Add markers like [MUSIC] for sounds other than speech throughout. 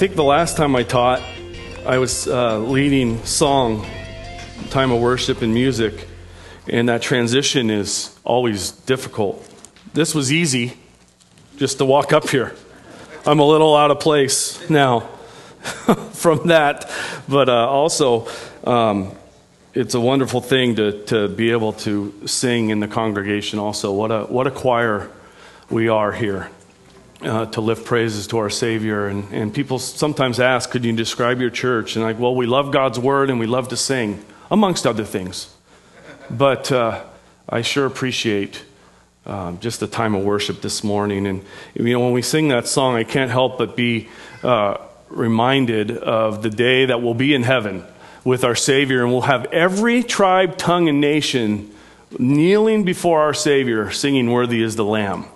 I think the last time I taught, I was uh, leading song, time of worship and music, and that transition is always difficult. This was easy, just to walk up here. I'm a little out of place now [LAUGHS] from that, but uh, also um, it's a wonderful thing to, to be able to sing in the congregation. Also, what a what a choir we are here uh, to lift praises to our Savior. And, and people sometimes ask, Could you describe your church? And like, well, we love God's Word and we love to sing, amongst other things. But uh, I sure appreciate um, just the time of worship this morning. And, you know, when we sing that song, I can't help but be uh, reminded of the day that we'll be in heaven with our Savior, and we'll have every tribe, tongue, and nation kneeling before our Savior, singing, Worthy is the Lamb.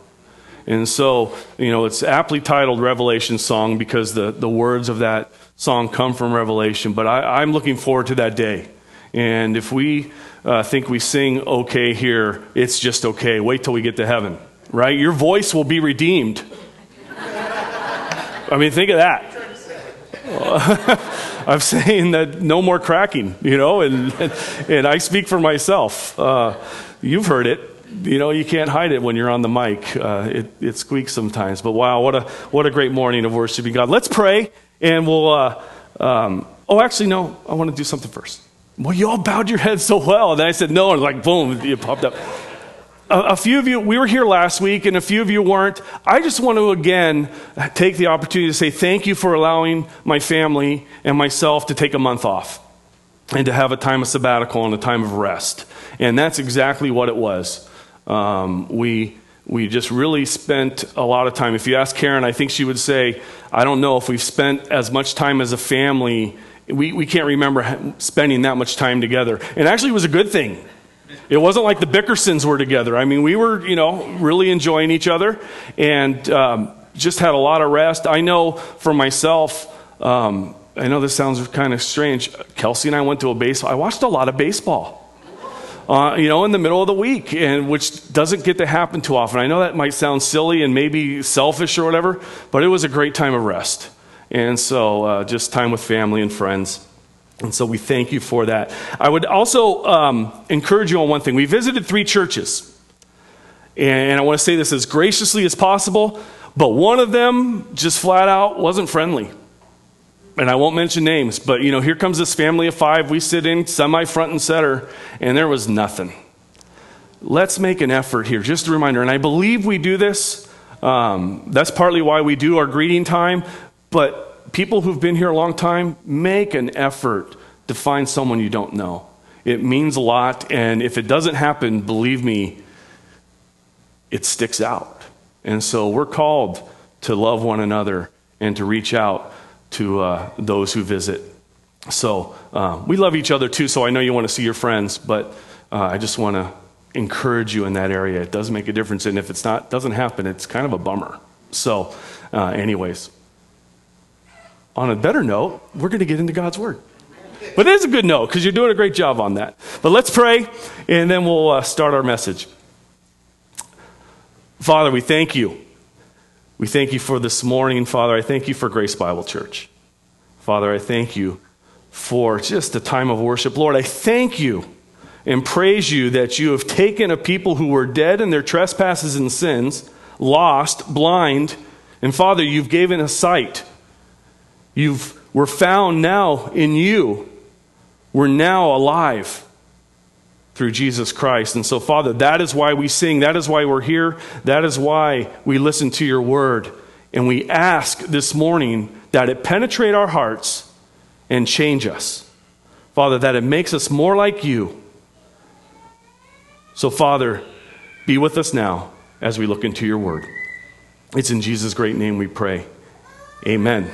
And so, you know, it's aptly titled Revelation Song because the, the words of that song come from Revelation. But I, am looking forward to that day. And if we uh, think we sing okay here, it's just okay. Wait till we get to heaven, right? Your voice will be redeemed. I mean, think of that. [LAUGHS] I'm saying that no more cracking, you know, and, and I speak for myself. Uh, you've heard it you know, you can't hide it when you're on the mic. Uh, it, it squeaks sometimes. But wow, what a, what a great morning of worshiping God. Let's pray, and we'll. Uh, um, oh, actually, no, I want to do something first. Well, you all bowed your heads so well. And then I said no, and like, boom, it popped up. A few of you, we were here last week, and a few of you weren't. I just want to again take the opportunity to say thank you for allowing my family and myself to take a month off and to have a time of sabbatical and a time of rest. And that's exactly what it was. Um, we, we just really spent a lot of time. If you ask Karen, I think she would say, I don't know if we've spent as much time as a family. We, we can't remember spending that much time together. And actually, it was a good thing. It wasn't like the Bickersons were together. I mean, we were, you know, really enjoying each other and um, just had a lot of rest. I know for myself, um, I know this sounds kind of strange. Kelsey and I went to a baseball. I watched a lot of baseball uh, you know, in the middle of the week, and which doesn't get to happen too often. I know that might sound silly and maybe selfish or whatever, but it was a great time of rest. And so, uh, just time with family and friends. And so, we thank you for that. I would also um, encourage you on one thing. We visited three churches, and I want to say this as graciously as possible, but one of them just flat out wasn't friendly and I won't mention names, but you know, here comes this family of five. We sit in semi front and center, and there was nothing. Let's make an effort here. Just a reminder, and I believe we do this. Um, that's partly why we do our greeting time, but people who've been here a long time make an effort to find someone you don't know. It means a lot, and if it doesn't happen, believe me, it sticks out. And so we're called to love one another and to reach out to uh, those who visit. So uh, we love each other too, so I know you want to see your friends, but uh, I just want to encourage you in that area. It does make a difference, and if it's not doesn't happen, it's kind of a bummer. So, uh, anyways, on a better note, we're going to get into God's Word. But it is a good note because you're doing a great job on that. But let's pray, and then we'll uh, start our message. Father, we thank you we thank you for this morning, Father. I thank you for Grace Bible Church. Father, I thank you for just a time of worship. Lord, I thank you and praise you that you have taken a people who were dead in their trespasses and sins, lost, blind, and Father, you've given us sight. You've, we're found now in you. We're now alive through Jesus Christ. And so, Father, that is why we sing. That is why we're here. That is why we listen to your word. And we ask this morning that it penetrate our hearts and change us. Father, that it makes us more like you. So, Father, be with us now as we look into your word. It's in Jesus' great name we pray. Amen.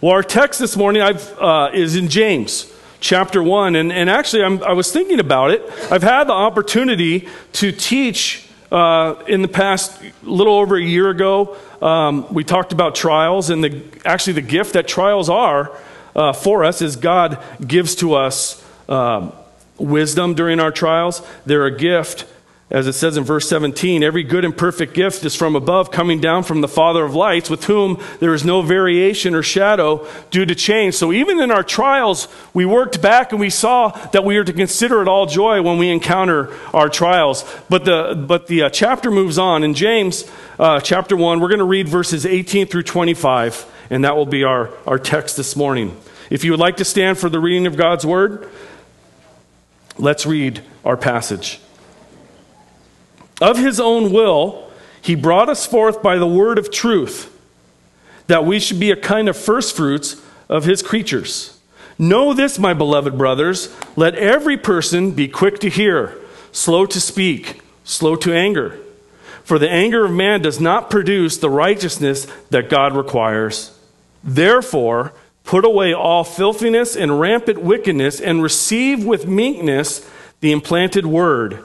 Well, our text this morning uh, is in James chapter 1. And, and actually, I'm, i was thinking about it. I've had the opportunity to teach uh, in the past, a little over a year ago. Um, we talked about trials, and the, actually, the gift that trials are uh, for us is God gives to us um, wisdom during our trials. They're a gift As it says in verse 17, every good and perfect gift is from above, coming down from the Father of lights, with whom there is no variation or shadow due to change. So even in our trials, we worked back and we saw that we are to consider it all joy when we encounter our trials. But the, but the uh, chapter moves on. In James uh, chapter 1, we're going to read verses 18 through 25, and that will be our, our text this morning. If you would like to stand for the reading of God's word, let's read our passage. Of his own will, he brought us forth by the word of truth, that we should be a kind of firstfruits of his creatures. Know this, my beloved brothers, let every person be quick to hear, slow to speak, slow to anger. For the anger of man does not produce the righteousness that God requires. Therefore, put away all filthiness and rampant wickedness, and receive with meekness the implanted word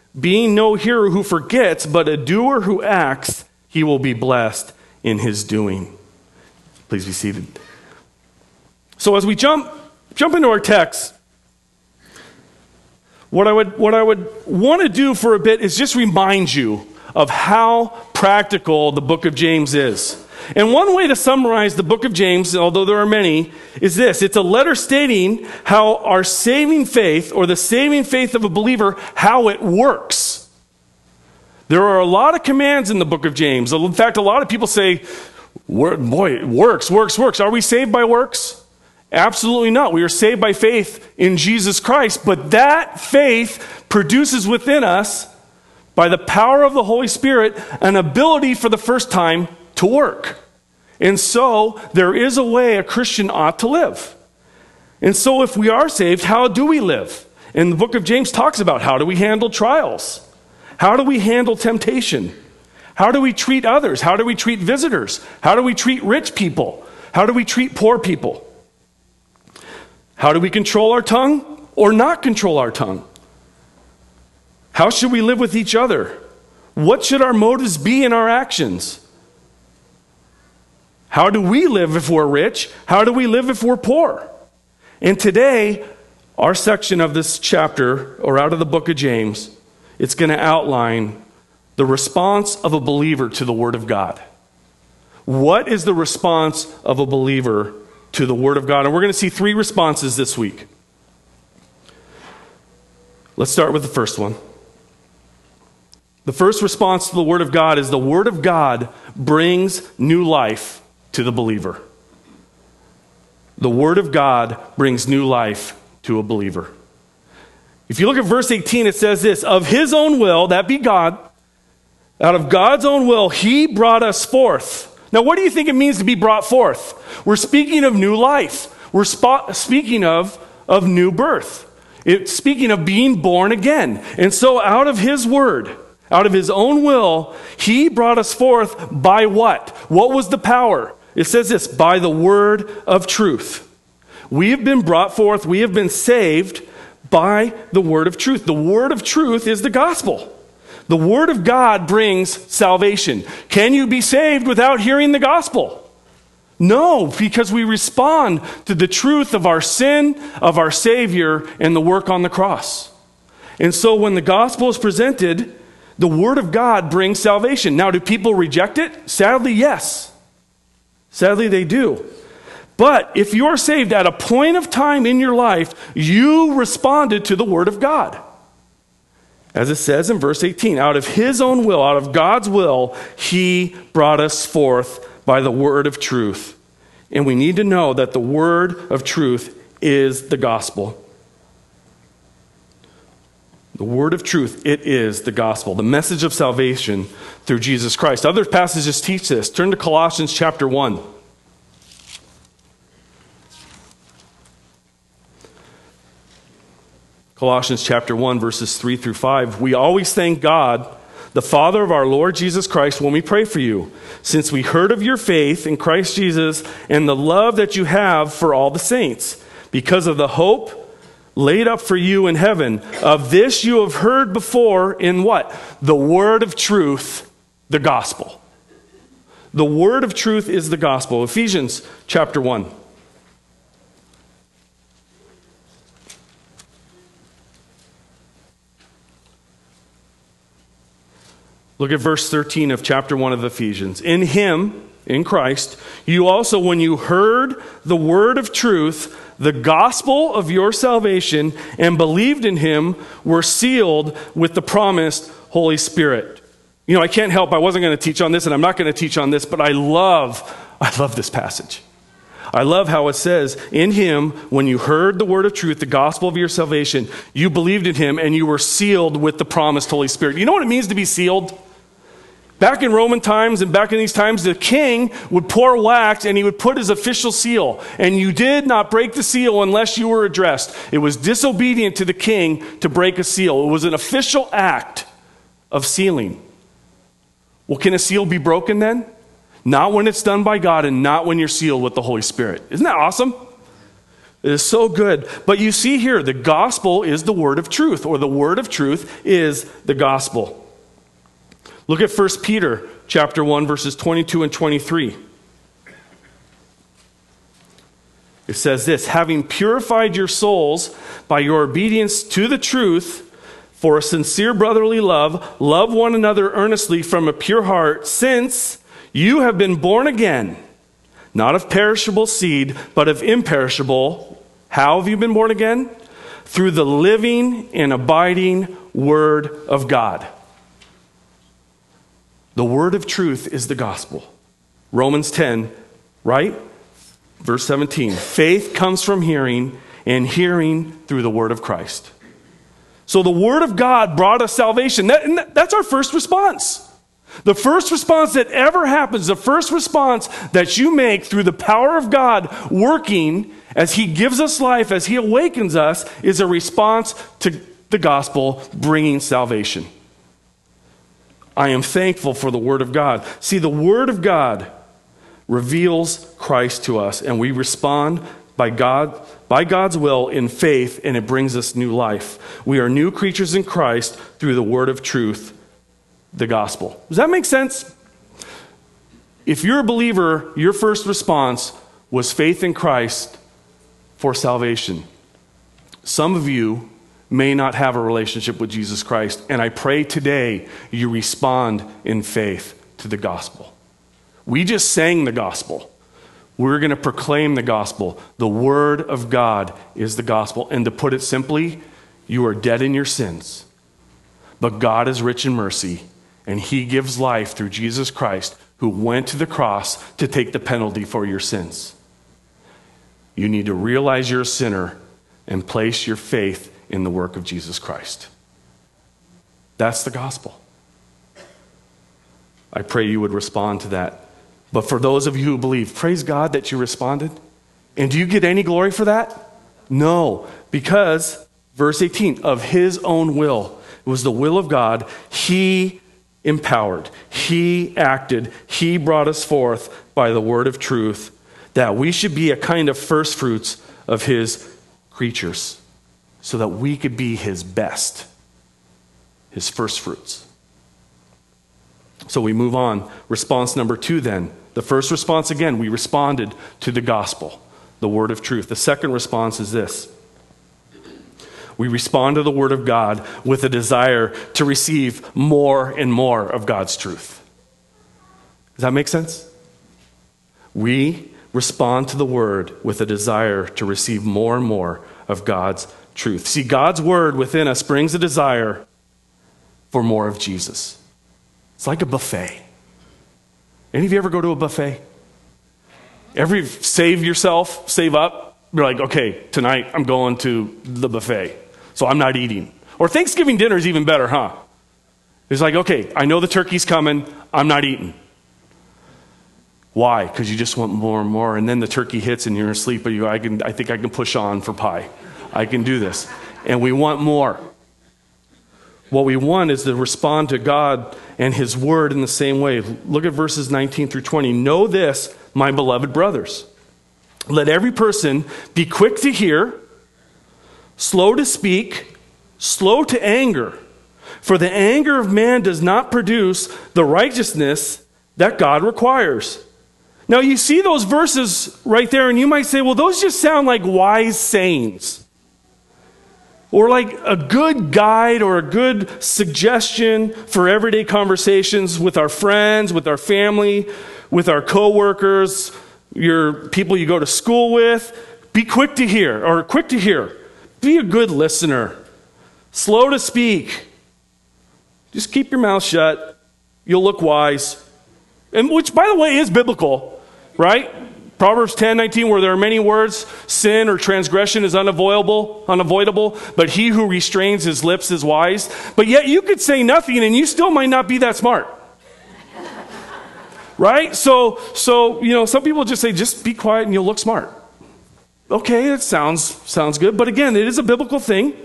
being no hearer who forgets, but a doer who acts, he will be blessed in his doing. Please be seated. So as we jump jump into our text, what I would what I would want to do for a bit is just remind you of how practical the book of James is. And one way to summarize the book of James, although there are many, is this it's a letter stating how our saving faith, or the saving faith of a believer, how it works. There are a lot of commands in the book of James. In fact, a lot of people say, boy, it works, works, works. Are we saved by works? Absolutely not. We are saved by faith in Jesus Christ, but that faith produces within us, by the power of the Holy Spirit, an ability for the first time to work. And so there is a way a Christian ought to live. And so if we are saved, how do we live? And the book of James talks about how do we handle trials? How do we handle temptation? How do we treat others? How do we treat visitors? How do we treat rich people? How do we treat poor people? How do we control our tongue or not control our tongue? How should we live with each other? What should our motives be in our actions? How do we live if we're rich? How do we live if we're poor? And today, our section of this chapter, or out of the book of James, it's going to outline the response of a believer to the Word of God. What is the response of a believer to the Word of God? And we're going to see three responses this week. Let's start with the first one. The first response to the Word of God is the Word of God brings new life to the believer. The Word of God brings new life to a believer. If you look at verse 18, it says this Of his own will, that be God, out of God's own will, he brought us forth. Now, what do you think it means to be brought forth? We're speaking of new life, we're sp- speaking of, of new birth. It's speaking of being born again. And so, out of his word, out of his own will, he brought us forth by what? What was the power? It says this by the word of truth. We have been brought forth, we have been saved by the word of truth. The word of truth is the gospel. The word of God brings salvation. Can you be saved without hearing the gospel? No, because we respond to the truth of our sin, of our Savior, and the work on the cross. And so when the gospel is presented, the word of God brings salvation. Now, do people reject it? Sadly, yes. Sadly, they do. But if you're saved at a point of time in your life, you responded to the Word of God. As it says in verse 18, out of His own will, out of God's will, He brought us forth by the Word of truth. And we need to know that the Word of truth is the gospel. The word of truth, it is the gospel, the message of salvation through Jesus Christ. Other passages teach this. Turn to Colossians chapter 1. Colossians chapter 1, verses 3 through 5. We always thank God, the Father of our Lord Jesus Christ, when we pray for you, since we heard of your faith in Christ Jesus and the love that you have for all the saints, because of the hope laid up for you in heaven. Of this you have heard before in what? The word of truth, the gospel. The word of truth is the gospel. Ephesians chapter 1. Look at verse 13 of chapter 1 of Ephesians. In him, in Christ, you also, when you heard the word of truth, the gospel of your salvation, and believed in him, were sealed with the promised Holy Spirit. You know, I can't help, I wasn't going to teach on this, and I'm not going to teach on this, but I love, I love this passage. I love how it says, In him, when you heard the word of truth, the gospel of your salvation, you believed in him and you were sealed with the promised Holy Spirit. You know what it means to be sealed? Back in Roman times and back in these times, the king would pour wax and he would put his official seal. And you did not break the seal unless you were addressed. It was disobedient to the king to break a seal. It was an official act of sealing. Well, can a seal be broken then? Not when it's done by God and not when you're sealed with the Holy Spirit. Isn't that awesome? It is so good. But you see here, the gospel is the word of truth, or the word of truth is the gospel. Look at 1 Peter chapter 1 verses 22 and 23. It says this, having purified your souls by your obedience to the truth for a sincere brotherly love, love one another earnestly from a pure heart, since you have been born again, not of perishable seed, but of imperishable. How have you been born again? Through the living and abiding word of God. The word of truth is the gospel. Romans 10, right? Verse 17. Faith comes from hearing, and hearing through the word of Christ. So the word of God brought us salvation. That, that's our first response. The first response that ever happens, the first response that you make through the power of God working as He gives us life, as He awakens us, is a response to the gospel bringing salvation. I am thankful for the Word of God. See, the Word of God reveals Christ to us, and we respond by God by God's will in faith, and it brings us new life. We are new creatures in Christ through the word of truth, the gospel. Does that make sense? If you're a believer, your first response was faith in Christ for salvation. Some of you may not have a relationship with Jesus Christ. And I pray today you respond in faith to the gospel. We just sang the gospel. We're going to proclaim the gospel. The word of God is the gospel. And to put it simply, you are dead in your sins. But God is rich in mercy, and He gives life through Jesus Christ, who went to the cross to take the penalty for your sins. You need to realize you're a sinner and place your faith in the work of Jesus Christ. That's the gospel. I pray you would respond to that. But for those of you who believe, praise God that you responded. And do you get any glory for that? No, because, verse 18, of his own will, it was the will of God. He empowered, he acted, he brought us forth by the word of truth that we should be a kind of first fruits of his creatures so that we could be his best, his first fruits. So we move on. Response number two, then. The first response, again, we responded to the gospel, the word of truth. The second response is this we respond to the word of God with a desire to receive more and more of God's truth. Does that make sense? We respond to the word with a desire to receive more and more of God's truth. See, God's word within us brings a desire for more of Jesus. It's like a buffet. Any of you ever go to a buffet? Every save yourself, save up? You're like, okay, tonight I'm going to the buffet, so I'm not eating. Or Thanksgiving dinner is even better, huh? It's like, okay, I know the turkey's coming, I'm not eating. Why? Because you just want more and more, and then the turkey hits and you're asleep, but you, I, can, I think I can push on for pie. I can do this. And we want more. what we want is to respond to God and His Word in the same way. Look at verses 19 through 20. Know this, my beloved brothers. Let every person be quick to hear, slow to speak, slow to anger. For the anger of man does not produce the righteousness that God requires. Now, you see those verses right there, and you might say, well, those just sound like wise sayings. Or like a good guide or a good suggestion for everyday conversations with our friends, with our family, with our coworkers, your people you go to school with. Be quick to hear, or quick to hear. Be a good listener. Slow to speak. Just keep your mouth shut. You'll look wise. And which, by the way, is biblical, right? Proverbs 10 19, where there are many words, sin or transgression is unavoidable, unavoidable, but he who restrains his lips is wise. But yet you could say nothing and you still might not be that smart. [LAUGHS] right? So, so, you know, some people just say, just be quiet and you'll look smart. Okay, that sounds, sounds good. But again, it is a biblical thing,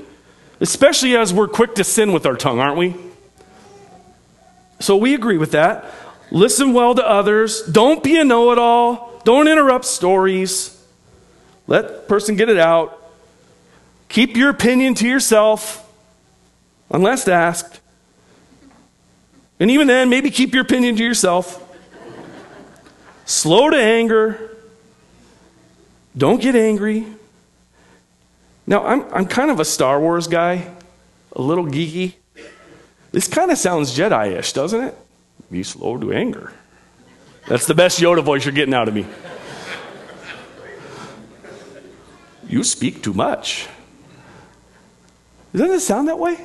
especially as we're quick to sin with our tongue, aren't we? So we agree with that. Listen well to others. Don't be a know it all. Don't interrupt stories. Let person get it out. Keep your opinion to yourself unless asked. And even then, maybe keep your opinion to yourself. Slow to anger. Don't get angry. Now, I'm, I'm kind of a Star Wars guy, a little geeky. This kind of sounds Jedi ish, doesn't it? Be slow to anger. That's the best Yoda voice you're getting out of me. You speak too much. Doesn't it sound that way?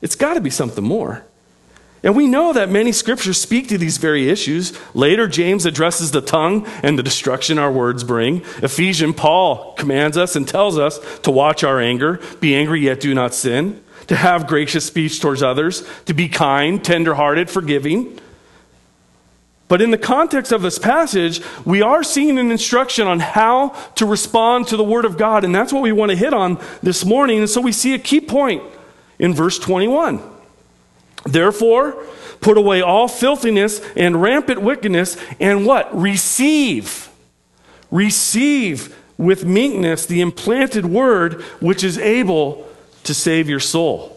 It's got to be something more. And we know that many scriptures speak to these very issues. Later, James addresses the tongue and the destruction our words bring. Ephesians, Paul commands us and tells us to watch our anger, be angry yet do not sin to have gracious speech towards others, to be kind, tenderhearted, forgiving. But in the context of this passage, we are seeing an instruction on how to respond to the Word of God, and that's what we want to hit on this morning. And so we see a key point in verse 21. Therefore, put away all filthiness and rampant wickedness, and what? Receive. Receive with meekness the implanted word which is able to save your soul.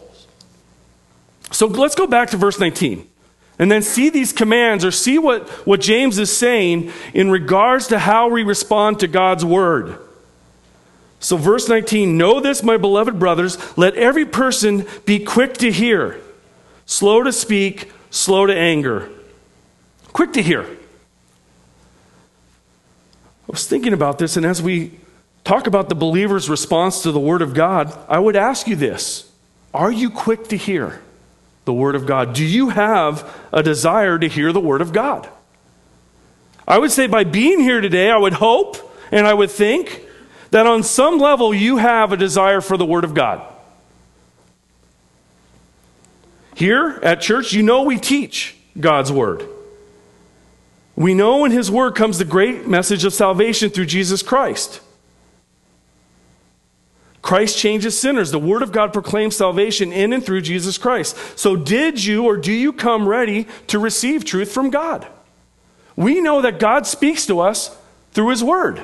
So let's go back to verse 19 and then see these commands or see what, what James is saying in regards to how we respond to God's word. So, verse 19 Know this, my beloved brothers, let every person be quick to hear, slow to speak, slow to anger. Quick to hear. I was thinking about this, and as we talk about the believer's response to the Word of God, I would ask you this Are you quick to hear the Word of God? Do you have a desire to hear the Word of God? I would say by being here today, I would hope and I would think that on some level you have a desire for the Word of God. Here at church, you know we teach God's Word. We know in His Word comes the great message of salvation through Jesus Christ. Christ changes sinners. The Word of God proclaims salvation in and through Jesus Christ. So, did you or do you come ready to receive truth from God? We know that God speaks to us through His Word,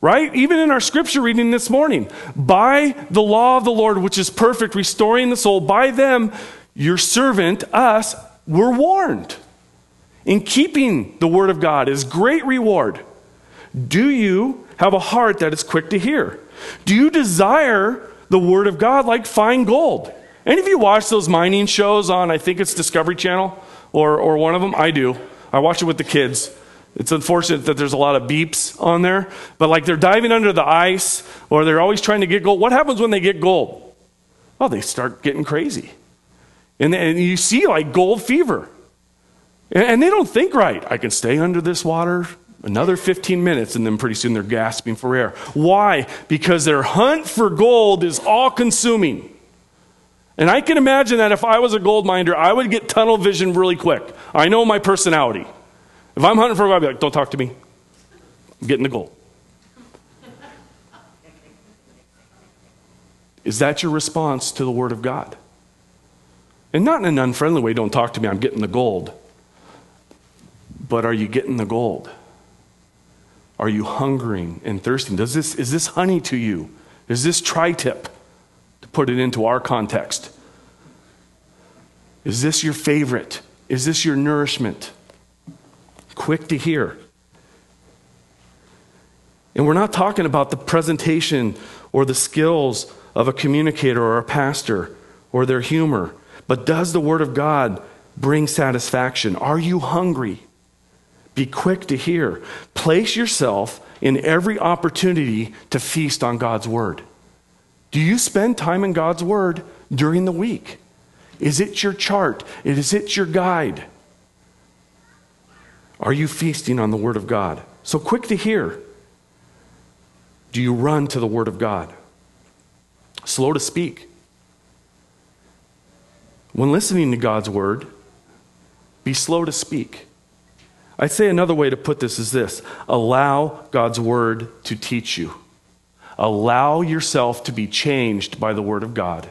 right? Even in our scripture reading this morning. By the law of the Lord, which is perfect, restoring the soul, by them, your servant, us, were warned. In keeping the Word of God is great reward. Do you have a heart that is quick to hear? Do you desire the Word of God like fine gold? Any of you watch those mining shows on, I think it's Discovery Channel or, or one of them? I do. I watch it with the kids. It's unfortunate that there's a lot of beeps on there, but like they're diving under the ice or they're always trying to get gold. What happens when they get gold? Well, they start getting crazy. And, and you see like gold fever. And, and they don't think right. I can stay under this water Another 15 minutes, and then pretty soon they're gasping for air. Why? Because their hunt for gold is all consuming. And I can imagine that if I was a gold miner, I would get tunnel vision really quick. I know my personality. If I'm hunting for gold, I'd be like, don't talk to me. I'm getting the gold. Is that your response to the Word of God? And not in an unfriendly way, don't talk to me, I'm getting the gold. But are you getting the gold? Are you hungering and thirsting? Does this, is this honey to you? Is this tri tip, to put it into our context? Is this your favorite? Is this your nourishment? Quick to hear. And we're not talking about the presentation or the skills of a communicator or a pastor or their humor, but does the Word of God bring satisfaction? Are you hungry? Be quick to hear. Place yourself in every opportunity to feast on God's Word. Do you spend time in God's Word during the week? Is it your chart? Is it your guide? Are you feasting on the Word of God? So quick to hear. Do you run to the Word of God? Slow to speak. When listening to God's Word, be slow to speak. I'd say another way to put this is this allow God's word to teach you. Allow yourself to be changed by the word of God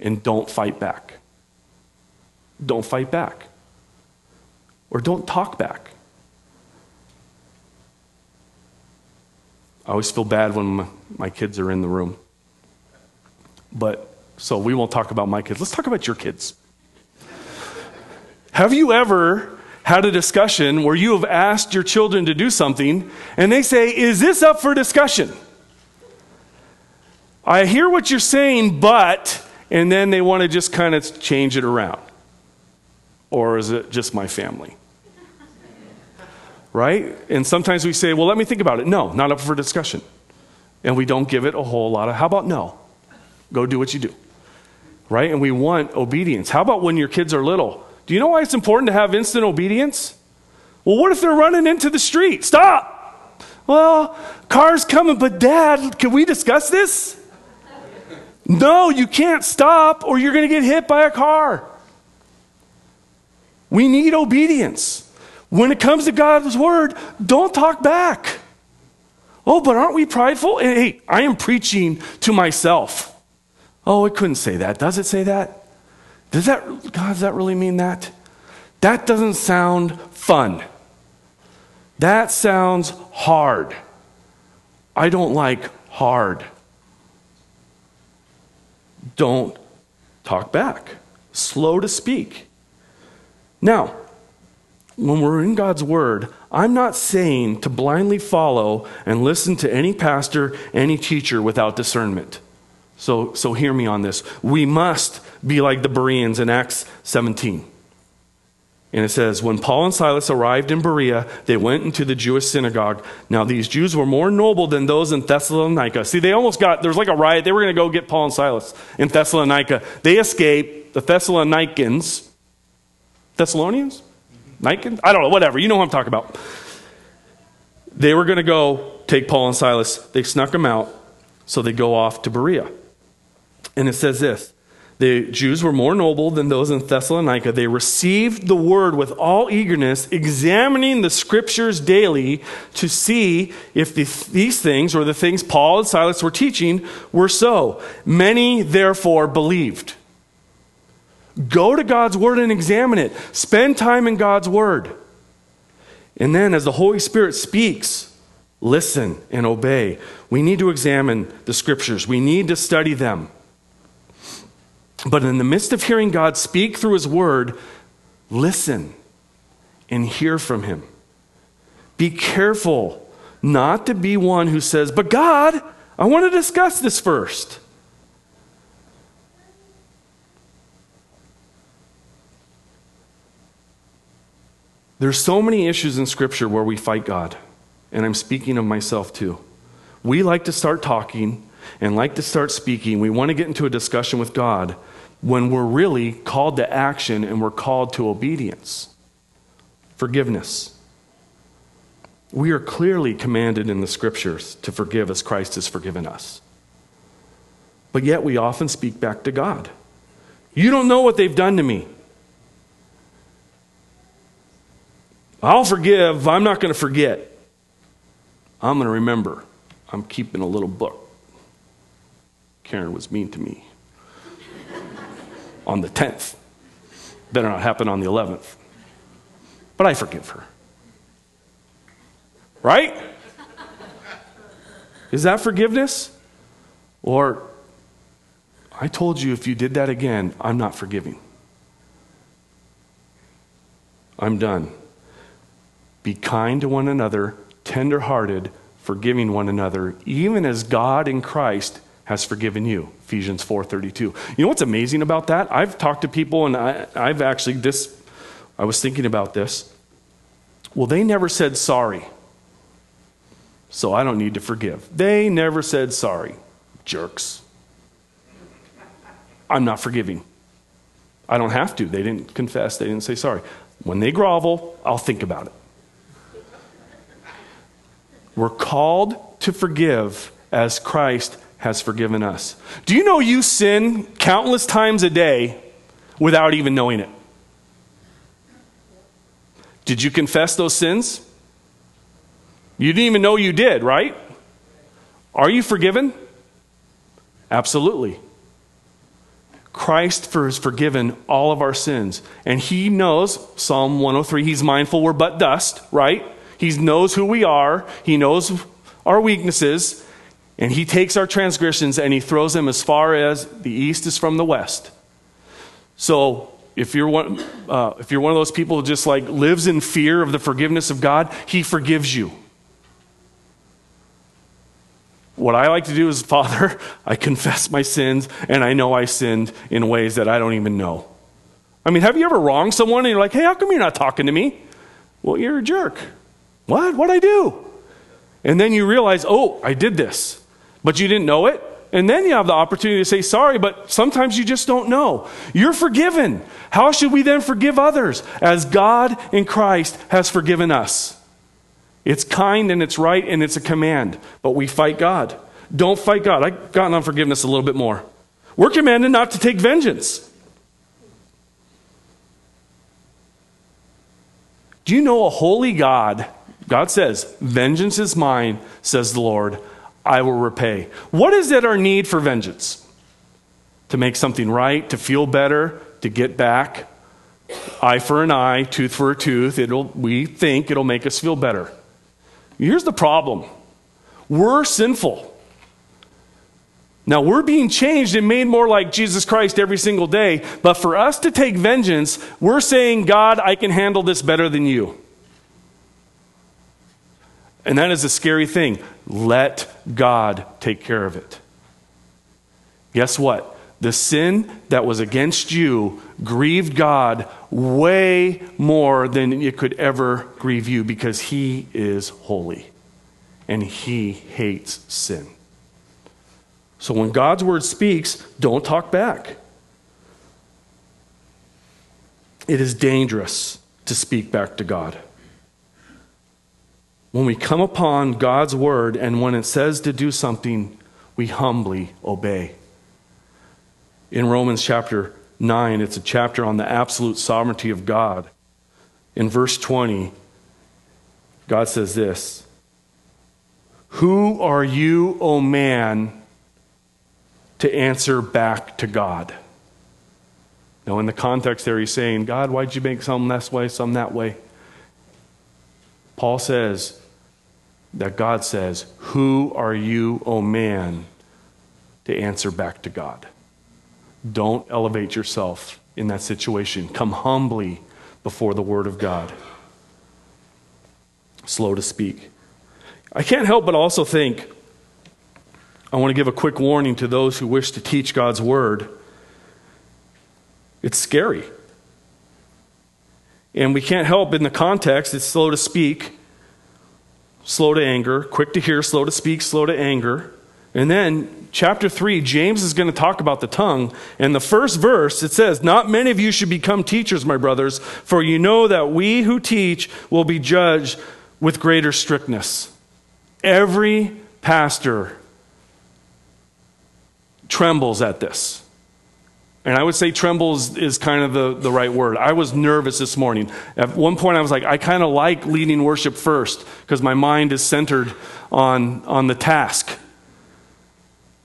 and don't fight back. Don't fight back. Or don't talk back. I always feel bad when my, kids are in the room. But so we won't talk about my kids. Let's talk about your kids. Have you ever had a discussion where you have asked your children to do something and they say, Is this up for discussion? I hear what you're saying, but, and then they want to just kind of change it around. Or is it just my family? Right? And sometimes we say, Well, let me think about it. No, not up for discussion. And we don't give it a whole lot of, How about no? Go do what you do. Right? And we want obedience. How about when your kids are little? Do you know why it's important to have instant obedience? Well, what if they're running into the street? Stop! Well, car's coming, but dad, can we discuss this? No, you can't stop or you're going to get hit by a car. We need obedience. When it comes to God's word, don't talk back. Oh, but aren't we prideful? Hey, I am preaching to myself. Oh, it couldn't say that. Does it say that? Does that, God, does that really mean that? That doesn't sound fun. That sounds hard. I don't like hard. Don't talk back. Slow to speak. Now, when we're in God's Word, I'm not saying to blindly follow and listen to any pastor, any teacher without discernment. So, so hear me on this. We must be like the Bereans in Acts 17. And it says, When Paul and Silas arrived in Berea, they went into the Jewish synagogue. Now, these Jews were more noble than those in Thessalonica. See, they almost got, there was like a riot. They were going to go get Paul and Silas in Thessalonica. They escaped. The Thessalonians, Thessalonians? Nikons? I don't know, whatever. You know what I'm talking about. They were going to go take Paul and Silas. They snuck them out, so they go off to Berea. And it says this the Jews were more noble than those in Thessalonica. They received the word with all eagerness, examining the scriptures daily to see if the, these things, or the things Paul and Silas were teaching, were so. Many, therefore, believed. Go to God's word and examine it. Spend time in God's word. And then, as the Holy Spirit speaks, listen and obey. We need to examine the scriptures, we need to study them. But in the midst of hearing God speak through His Word, listen and hear from Him. Be careful not to be one who says, But God, I want to discuss this first. There's so many issues in Scripture where we fight God, and I'm speaking of myself too. We like to start talking and like to start speaking, we want to get into a discussion with God when we're really called to action and we're called to obedience, forgiveness. We are clearly commanded in the scriptures to forgive as Christ has forgiven us. But yet we often speak back to God. You don't know what they've done to me. I'll forgive. I'm not going to forget. I'm going to remember. I'm keeping a little book. Karen was mean to me on the 10th. Better not happen on the 11th. But I forgive her. Right? Is that forgiveness? Or, I told you if you did that again, I'm not forgiving. I'm done. Be kind to one another, tenderhearted, forgiving one another, even as God in Christ has forgiven you. Ephesians 4:32. You know what's amazing about that? I've talked to people and I, I've actually this I was thinking about this. Well, they never said sorry. So I don't need to forgive. They never said sorry. Jerks. I'm not forgiving. I don't have to. They didn't confess, they didn't say sorry. When they grovel, I'll think about it. We're called to forgive as Christ has forgiven us. Do you know you sin countless times a day without even knowing it? Did you confess those sins? You didn't even know you did, right? Are you forgiven? Absolutely. Christ has forgiven all of our sins. And he knows, Psalm 103, he's mindful we're but dust, right? He knows who we are, he knows our weaknesses, and he takes our transgressions and he throws them as far as the east is from the west. So if you're one, uh, if you're one of those people who just like lives in fear of the forgiveness of God, he forgives you. What I like to do is, [LAUGHS] Father, I confess my sins and I know I sinned in ways that I don't even know. I mean, have you ever wronged someone and you're like, hey, how come you're not talking to me? Well, you're a jerk. What? What'd I do? And then you realize, oh, I did this but you didn't know it. And then you have the opportunity to say sorry, but sometimes you just don't know. You're forgiven. How should we then forgive others? As God in Christ has forgiven us. It's kind and it's right and it's a command, but we fight God. Don't fight God. I've gotten on forgiveness a little bit more. We're commanded not to take vengeance. Do you know a holy God? God says, Vengeance is mine, says the Lord. I will repay. What is it our need for vengeance? To make something right, to feel better, to get back. Eye for an eye, tooth for a tooth. It'll, we think it'll make us feel better. Here's the problem we're sinful. Now, we're being changed and made more like Jesus Christ every single day, but for us to take vengeance, we're saying, God, I can handle this better than you. And that is a scary thing. Let God take care of it. Guess what? The sin that was against you grieved God way more than it could ever grieve you because He is holy and He hates sin. So when God's word speaks, don't talk back. It is dangerous to speak back to God when we come upon God's word and when it says to do something, we humbly obey. In Romans chapter 9, it's a chapter on the absolute sovereignty of God. In verse 20, God says this Who are you, O man, to answer back to God? Now, in the context there, he's saying, God, why'd you make some this way, some that way? Paul says, that God says, Who are you, O man, to answer back to God? Don't elevate yourself in that situation. Come humbly before the Word of God. Slow to speak. I can't help but also think I want to give a quick warning to those who wish to teach God's Word. It's scary. And we can't help in the context, it's slow to speak slow to anger, quick to hear, slow to speak, slow to anger. And then, chapter 3, James is going to talk about the tongue. And the first verse, it says, Not many of you should become teachers, my brothers, for you know that we who teach will be judged with greater strictness. Every pastor trembles at this. And I would say trembles is kind of the, the right word. I was nervous this morning. At one point, I was like, I kind of like leading worship first because my mind is centered on, on the task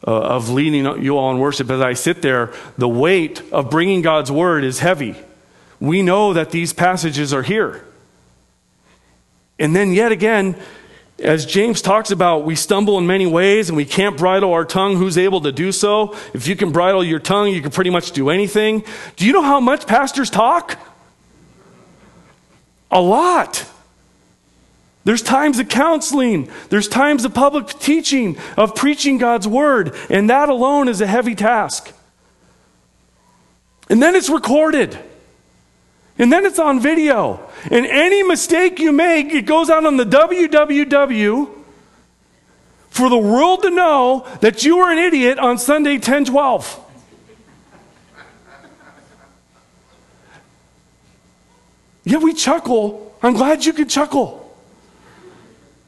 uh, of leading you all in worship. As I sit there, the weight of bringing God's word is heavy. we know that these passages are here. And then, yet again, as James talks about, we stumble in many ways and we can't bridle our tongue. Who's able to do so? If you can bridle your tongue, you can pretty much do anything. Do you know how much pastors talk? A lot. There's times of counseling, there's times of public teaching, of preaching God's word, and that alone is a heavy task. And then it's recorded. And then it's on video. And any mistake you make, it goes out on the WWW for the world to know that you were an idiot on Sunday 1012. Yeah, we chuckle. I'm glad you can chuckle.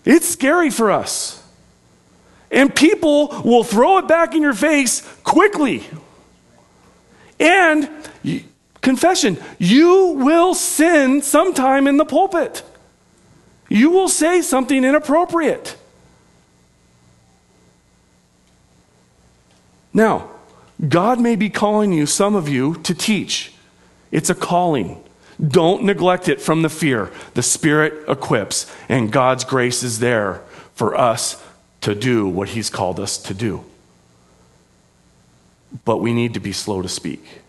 It's scary for us. And people will throw it back in your face quickly. And confession, you will sin sometime in the pulpit. You will say something inappropriate. Now, God may be calling you, some of you, to teach. It's a calling. Don't neglect it from the fear. The Spirit equips, and God's grace is there for us to do what He's called us to do. But we need to be slow to speak.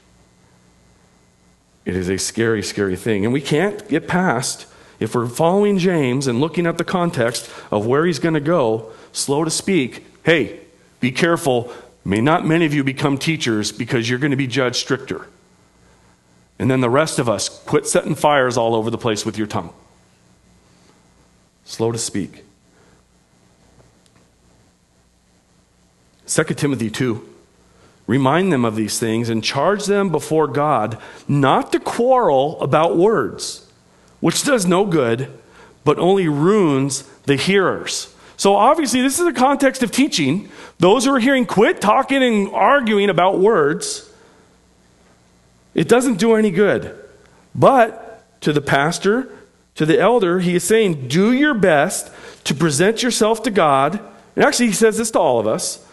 It is a scary, scary thing. And we can't get past, if we're following James and looking at the context of where he's going to go, slow to speak. Hey, be careful. May not many of you become teachers because you're going to be judged stricter. And then the rest of us, quit setting fires all over the place with your tongue. Slow to speak. 2 Timothy 2. Remind them of these things and charge them before God not to quarrel about words, which does no good, but only ruins the hearers. So, obviously, this is a context of teaching. Those who are hearing, quit talking and arguing about words. It doesn't do any good. But to the pastor, to the elder, he is saying, do your best to present yourself to God. And actually, he says this to all of us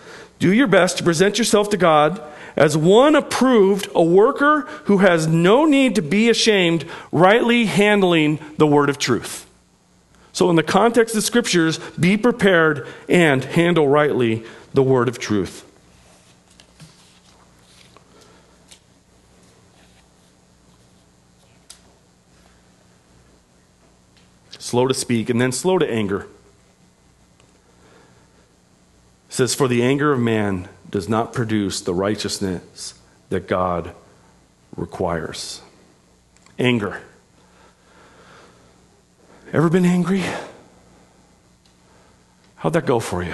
do your best to present yourself to God as one approved, a worker who has no need to be ashamed, rightly handling the word of truth. So, in the context of scriptures, be prepared and handle rightly the word of truth. slow to speak, and then slow to anger. Says, For the anger of man does not produce the righteousness that God requires. Anger. Ever been angry? How'd that go for you?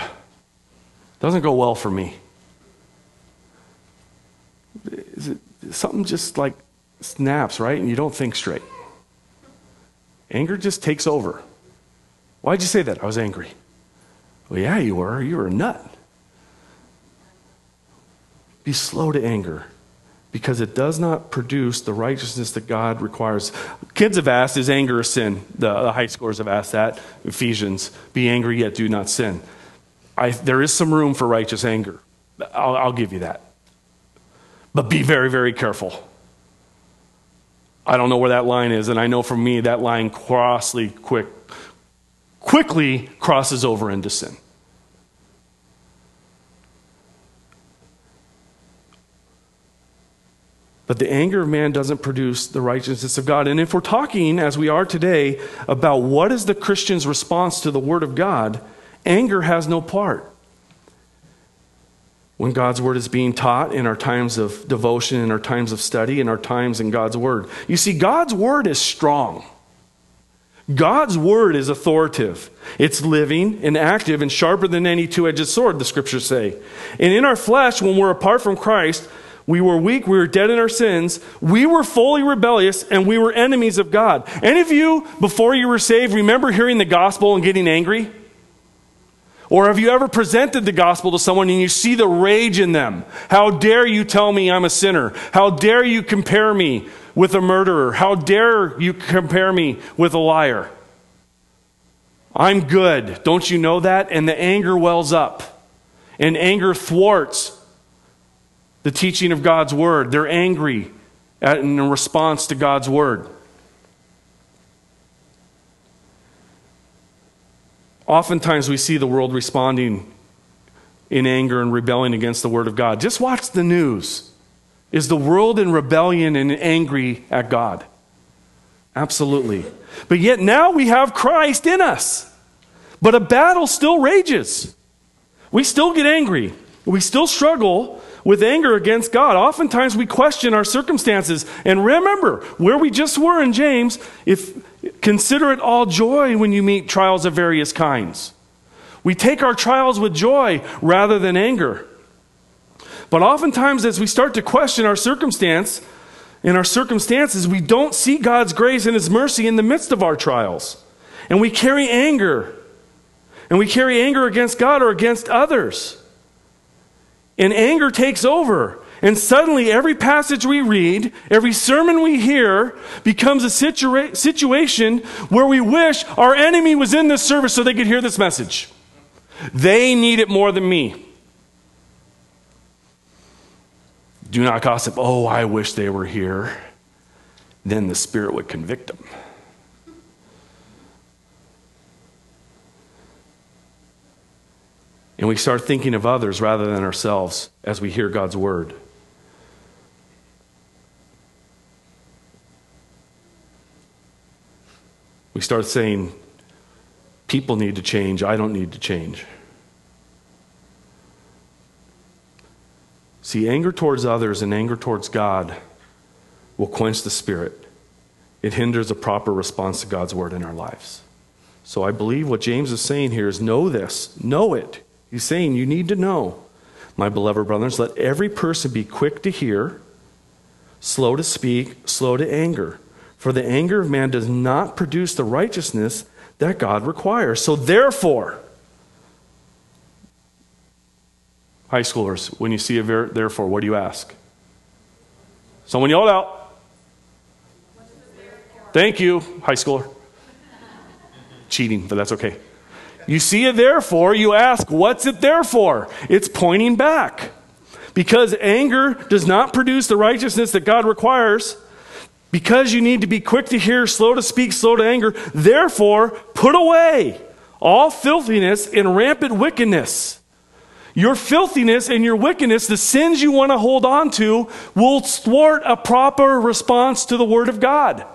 Doesn't go well for me. Is it something just like snaps, right? And you don't think straight. Anger just takes over. Why'd you say that? I was angry. Well, yeah, you were. You were a nut. Be slow to anger because it does not produce the righteousness that God requires. Kids have asked, is anger a sin? The, the high scores have asked that. Ephesians, be angry yet do not sin. I, there is some room for righteous anger. I'll, I'll give you that. But be very, very careful. I don't know where that line is, and I know for me that line crossly quick quickly crosses over into sin. But the anger of man doesn't produce the righteousness of God. And if we're talking, as we are today, about what is the Christian's response to the Word of God, anger has no part when God's word is being taught in our times of devotion, in our times of study, in our times in God's word. You see, God's word is strong. God's word is authoritative. It's living and active and sharper than any two edged sword, the scriptures say. And in our flesh, when we're apart from Christ, we were weak, we were dead in our sins, we were fully rebellious, and we were enemies of God. Any of you, before you were saved, remember hearing the gospel and getting angry? Or have you ever presented the gospel to someone and you see the rage in them? How dare you tell me I'm a sinner? How dare you compare me with a murderer? How dare you compare me with a liar? I'm good. Don't you know that? And the anger wells up. And anger thwarts the teaching of God's word. They're angry. in response to God's word. Oftentimes we see the world responding in anger and rebelling against the word of God. Just watch the news. Is the world in rebellion and angry at God? Absolutely. But yet now we have Christ in us. But a battle still rages. We still get angry. We still struggle with anger against God. Oftentimes we question our circumstances. And remember where we just were in James, if consider it all joy when you meet trials of various kinds. We take our trials with joy rather than anger. But oftentimes as we start to question our circumstance, in our circumstances, we don't see God's grace and His mercy in the midst of our trials. And we carry anger. And we carry anger against God or against others. And anger takes over. And suddenly, every passage we read, every sermon we hear, becomes a situa- situation where we wish our enemy was in this service so they could hear this message. They need it more than me. Do not gossip. Oh, I wish they were here. Then the Spirit would convict them. And we start thinking of others rather than ourselves as we hear God's word. We start saying, people need to change, I don't need to change. See, anger towards others and anger towards God will quench the spirit. It hinders a proper response to God's word in our lives. So I believe what James is saying here is know this, know it. He's saying you need to know, my beloved brothers, let every person be quick to hear, slow to speak, slow to anger. For the anger of man does not produce the righteousness that God requires. So therefore, high schoolers, when you see a ver- therefore, what do you ask? Someone yell it out. Thank you, high schooler. Cheating, but that's okay. You see it therefore, you ask, what's it there for? It's pointing back. Because anger does not produce the righteousness that God requires, because you need to be quick to hear, slow to speak, slow to anger, therefore, put away all filthiness and rampant wickedness. Your filthiness and your wickedness, the sins you want to hold on to, will thwart a proper response to the Word of God.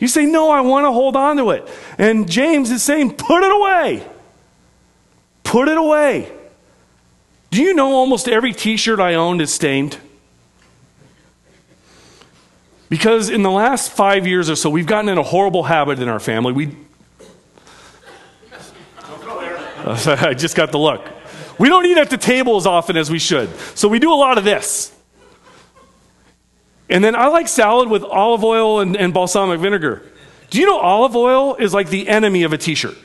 You say, No, I want to hold on to it. And James is saying, Put it away. Put it away. Do you know almost every t shirt I owned is stained? Because in the last five years or so, we've gotten in a horrible habit in our family. We. [LAUGHS] I just got the look. We don't eat at the table as often as we should. So we do a lot of this. And then I like salad with olive oil and, and balsamic vinegar. Do you know olive oil is like the enemy of a t shirt?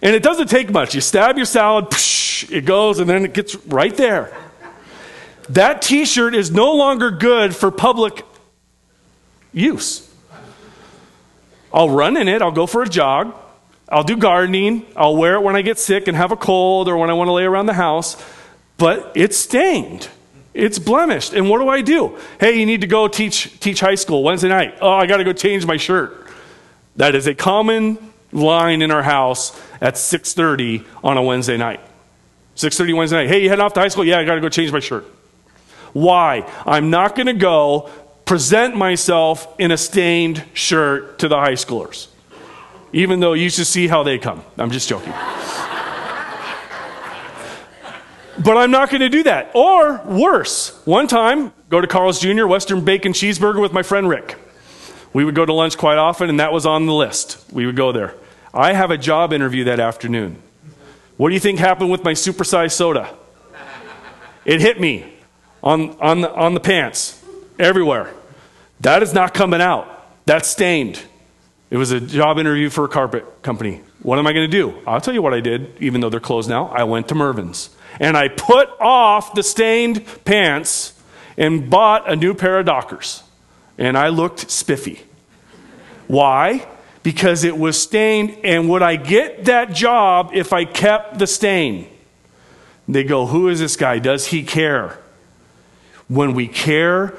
And it doesn't take much. You stab your salad, psh, it goes, and then it gets right there. That t shirt is no longer good for public use. I'll run in it, I'll go for a jog, I'll do gardening, I'll wear it when I get sick and have a cold or when I want to lay around the house, but it's stained. It's blemished. And what do I do? Hey, you need to go teach teach high school Wednesday night. Oh, I got to go change my shirt. That is a common line in our house at 6:30 on a Wednesday night. 6:30 Wednesday night. Hey, you heading off to high school? Yeah, I got to go change my shirt. Why? I'm not going to go present myself in a stained shirt to the high schoolers. Even though you should see how they come. I'm just joking. but I'm not going to do that. Or worse, one time, go to Carl's Jr., Western Bacon Cheeseburger with my friend Rick. We would go to lunch quite often, and that was on the list. We would go there. I have a job interview that afternoon. What do you think happened with my supersized soda? It hit me on, on, the, on the pants, everywhere. That is not coming out. That's stained. It was a job interview for a carpet company. What am I going to do? I'll tell you what I did, even though they're closed now. I went to Mervyn's and I put off the stained pants and bought a new pair of Dockers. And I looked spiffy. Why? Because it was stained, and would I get that job if I kept the stain? They go, Who is this guy? Does he care? When we care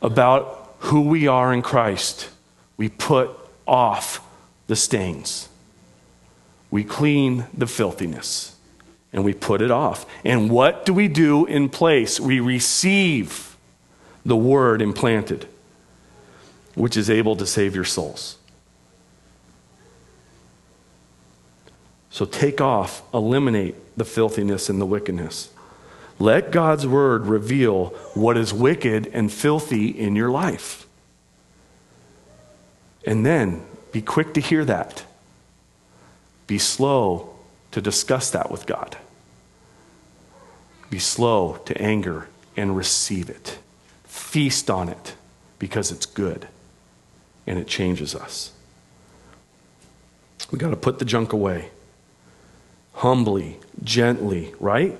about who we are in Christ, we put off the stains. We clean the filthiness and we put it off. And what do we do in place? We receive the word implanted, which is able to save your souls. So take off, eliminate the filthiness and the wickedness. Let God's word reveal what is wicked and filthy in your life. And then be quick to hear that. Be slow to discuss that with God. Be slow to anger and receive it. Feast on it because it's good and it changes us. We got to put the junk away. Humbly, gently, right?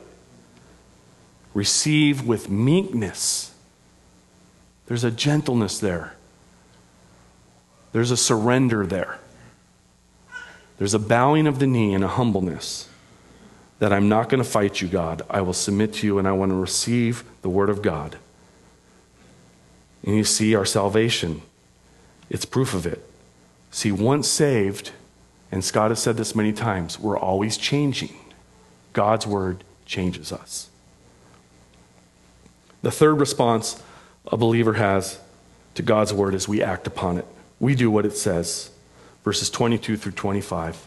Receive with meekness. There's a gentleness there. There's a surrender there. There's a bowing of the knee and a humbleness that I'm not going to fight you, God. I will submit to you and I want to receive the word of God. And you see our salvation, it's proof of it. See, once saved, and Scott has said this many times, we're always changing. God's word changes us. The third response a believer has to God's word is we act upon it. We do what it says. Verses 22 through 25.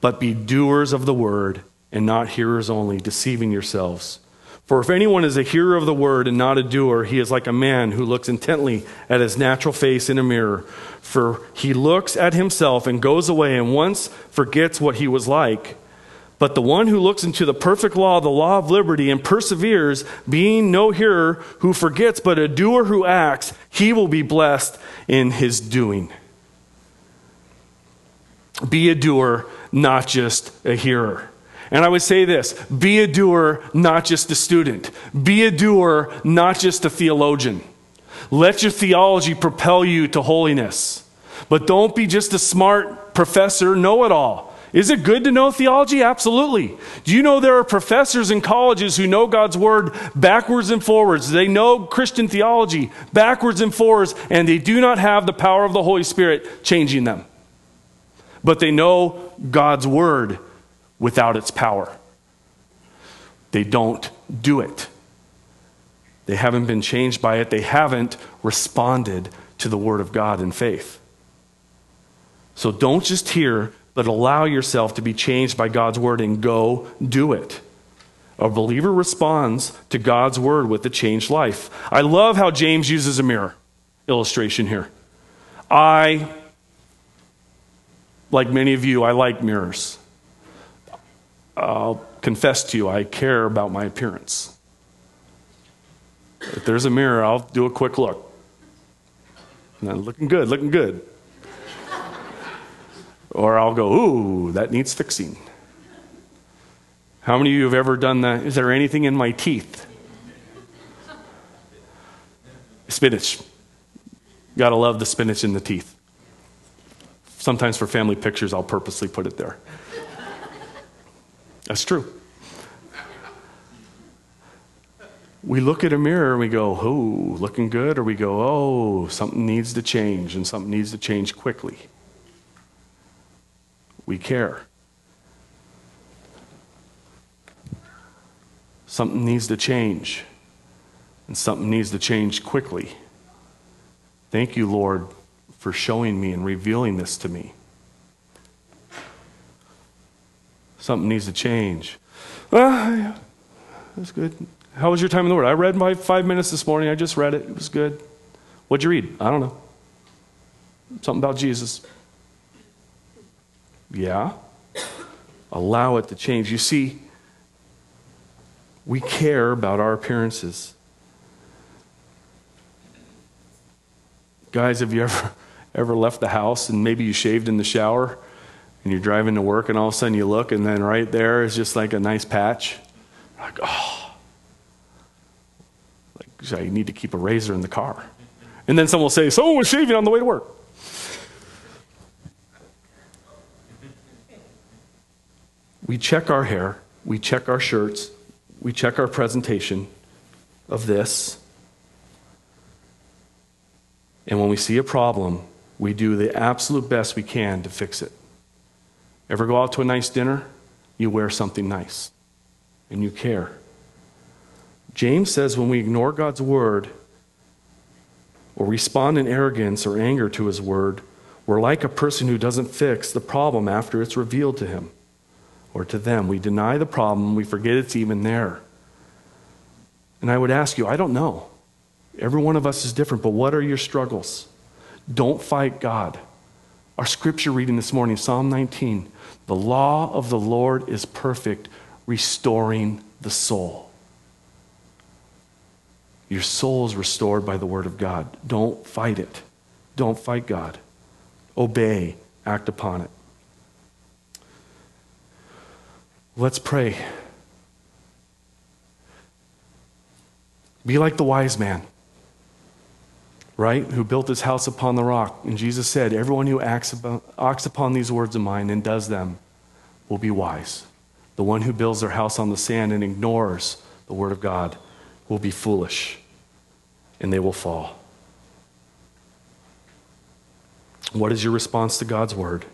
But be doers of the word and not hearers only, deceiving yourselves. For if anyone is a hearer of the word and not a doer, he is like a man who looks intently at his natural face in a mirror. For he looks at himself and goes away and once forgets what he was like. But the one who looks into the perfect law, the law of liberty, and perseveres, being no hearer who forgets, but a doer who acts, he will be blessed in his doing. Be a doer, not just a hearer. And I would say this be a doer, not just a student. Be a doer, not just a theologian. Let your theology propel you to holiness. But don't be just a smart professor, know it all. Is it good to know theology? Absolutely. Do you know there are professors in colleges who know God's word backwards and forwards? They know Christian theology backwards and forwards, and they do not have the power of the Holy Spirit changing them. But they know God's word without its power. They don't do it. They haven't been changed by it. They haven't responded to the word of God in faith. So don't just hear but allow yourself to be changed by God's word and go do it. A believer responds to God's word with a changed life. I love how James uses a mirror illustration here. I, like many of you, I like mirrors. I'll confess to you, I care about my appearance. If there's a mirror, I'll do a quick look. looking good, looking good. Or I'll go, ooh, that needs fixing. How many of you have ever done that? Is there anything in my teeth? Spinach. Gotta love the spinach in the teeth. Sometimes for family pictures, I'll purposely put it there. That's true. We look at a mirror and we go, oh, looking good, or we go, oh, something needs to change, and something needs to change quickly we care. Something needs to change, and something needs to change quickly. Thank you, Lord, for showing me and revealing this to me. Something needs to change. Ah, yeah, that's good. How was your time in the Word? I read my five minutes this morning. I just read it. It was good. What'd you read? I don't know. Something about Jesus. Yeah. Allow it to change. You see, we care about our appearances. Guys, have you ever [LAUGHS] ever left the house and maybe you shaved in the shower and you're driving to work and all of a sudden you look and then right there is just like a nice patch? Like, oh. Like, I need to keep a razor in the car. And then someone will say, Someone was shaving on the way to work. We check our hair, we check our shirts, we check our presentation of this. And when we see a problem, we do the absolute best we can to fix it. Ever go out to a nice dinner? You wear something nice and you care. James says when we ignore God's word or respond in arrogance or anger to his word, we're like a person who doesn't fix the problem after it's revealed to him or to them. We deny the problem, we forget it's even there. And I would ask you, I don't know. Every one of us is different, but what are your struggles? Don't fight God. Our scripture reading this morning, Psalm 19 the law of the Lord is perfect, restoring the soul. Your soul is restored by the word of God. Don't fight it. Don't fight God. Obey, act upon it. Let's pray. Be like the wise man right? Who built his house upon the rock. And Jesus said, Everyone who acts, about, acts upon these words of mine and does them will be wise. The one who builds their house on the sand and ignores the word of God will be foolish, and they will fall. What is your response to God's word?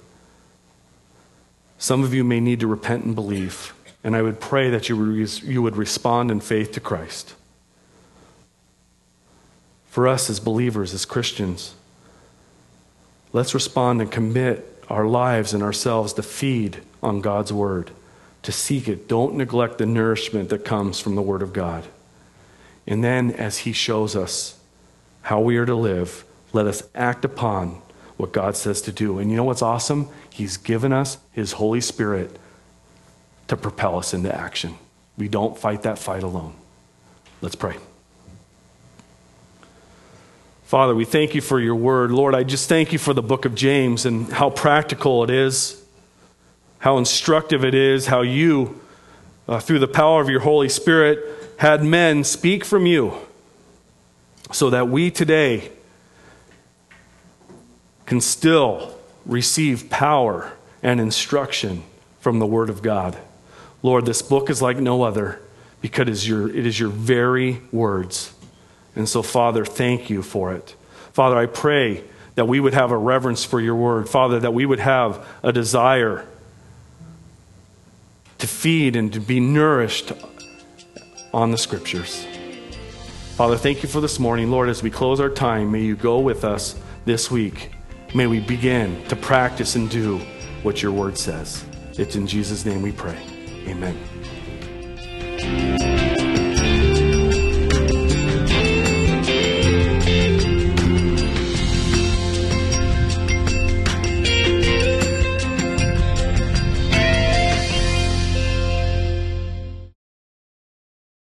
Some of you may need to repent and believe, and I would pray that you would, you would respond in faith to Christ for us as believers, as Christians. Let's respond and commit our lives and ourselves to feed on God's Word, to seek it. Don't neglect the nourishment that comes from the Word of God. And then, as He shows us how we are to live, let us act upon what God says to do. And you know what's awesome? He's given us His Holy Spirit to propel us into action. We don't fight that fight alone. Let's pray. Father, we thank you for your word. Lord, I just thank you for the book of James and how practical it is, how instructive it is, how you, uh, through the power of your Holy Spirit, had men speak from you so that we today can still receive power and instruction from the Word of God. Lord, this book is like no other because it is your, it is your very words. And so, Father, thank you for it. Father, I pray that we would have a reverence for your word. Father, that we would have a desire to feed and to be nourished on the scriptures. Father, thank you for this morning. Lord, as we close our time, may you go with us this week. May we begin to practice and do what your word says. It's in Jesus' name we pray. Amen.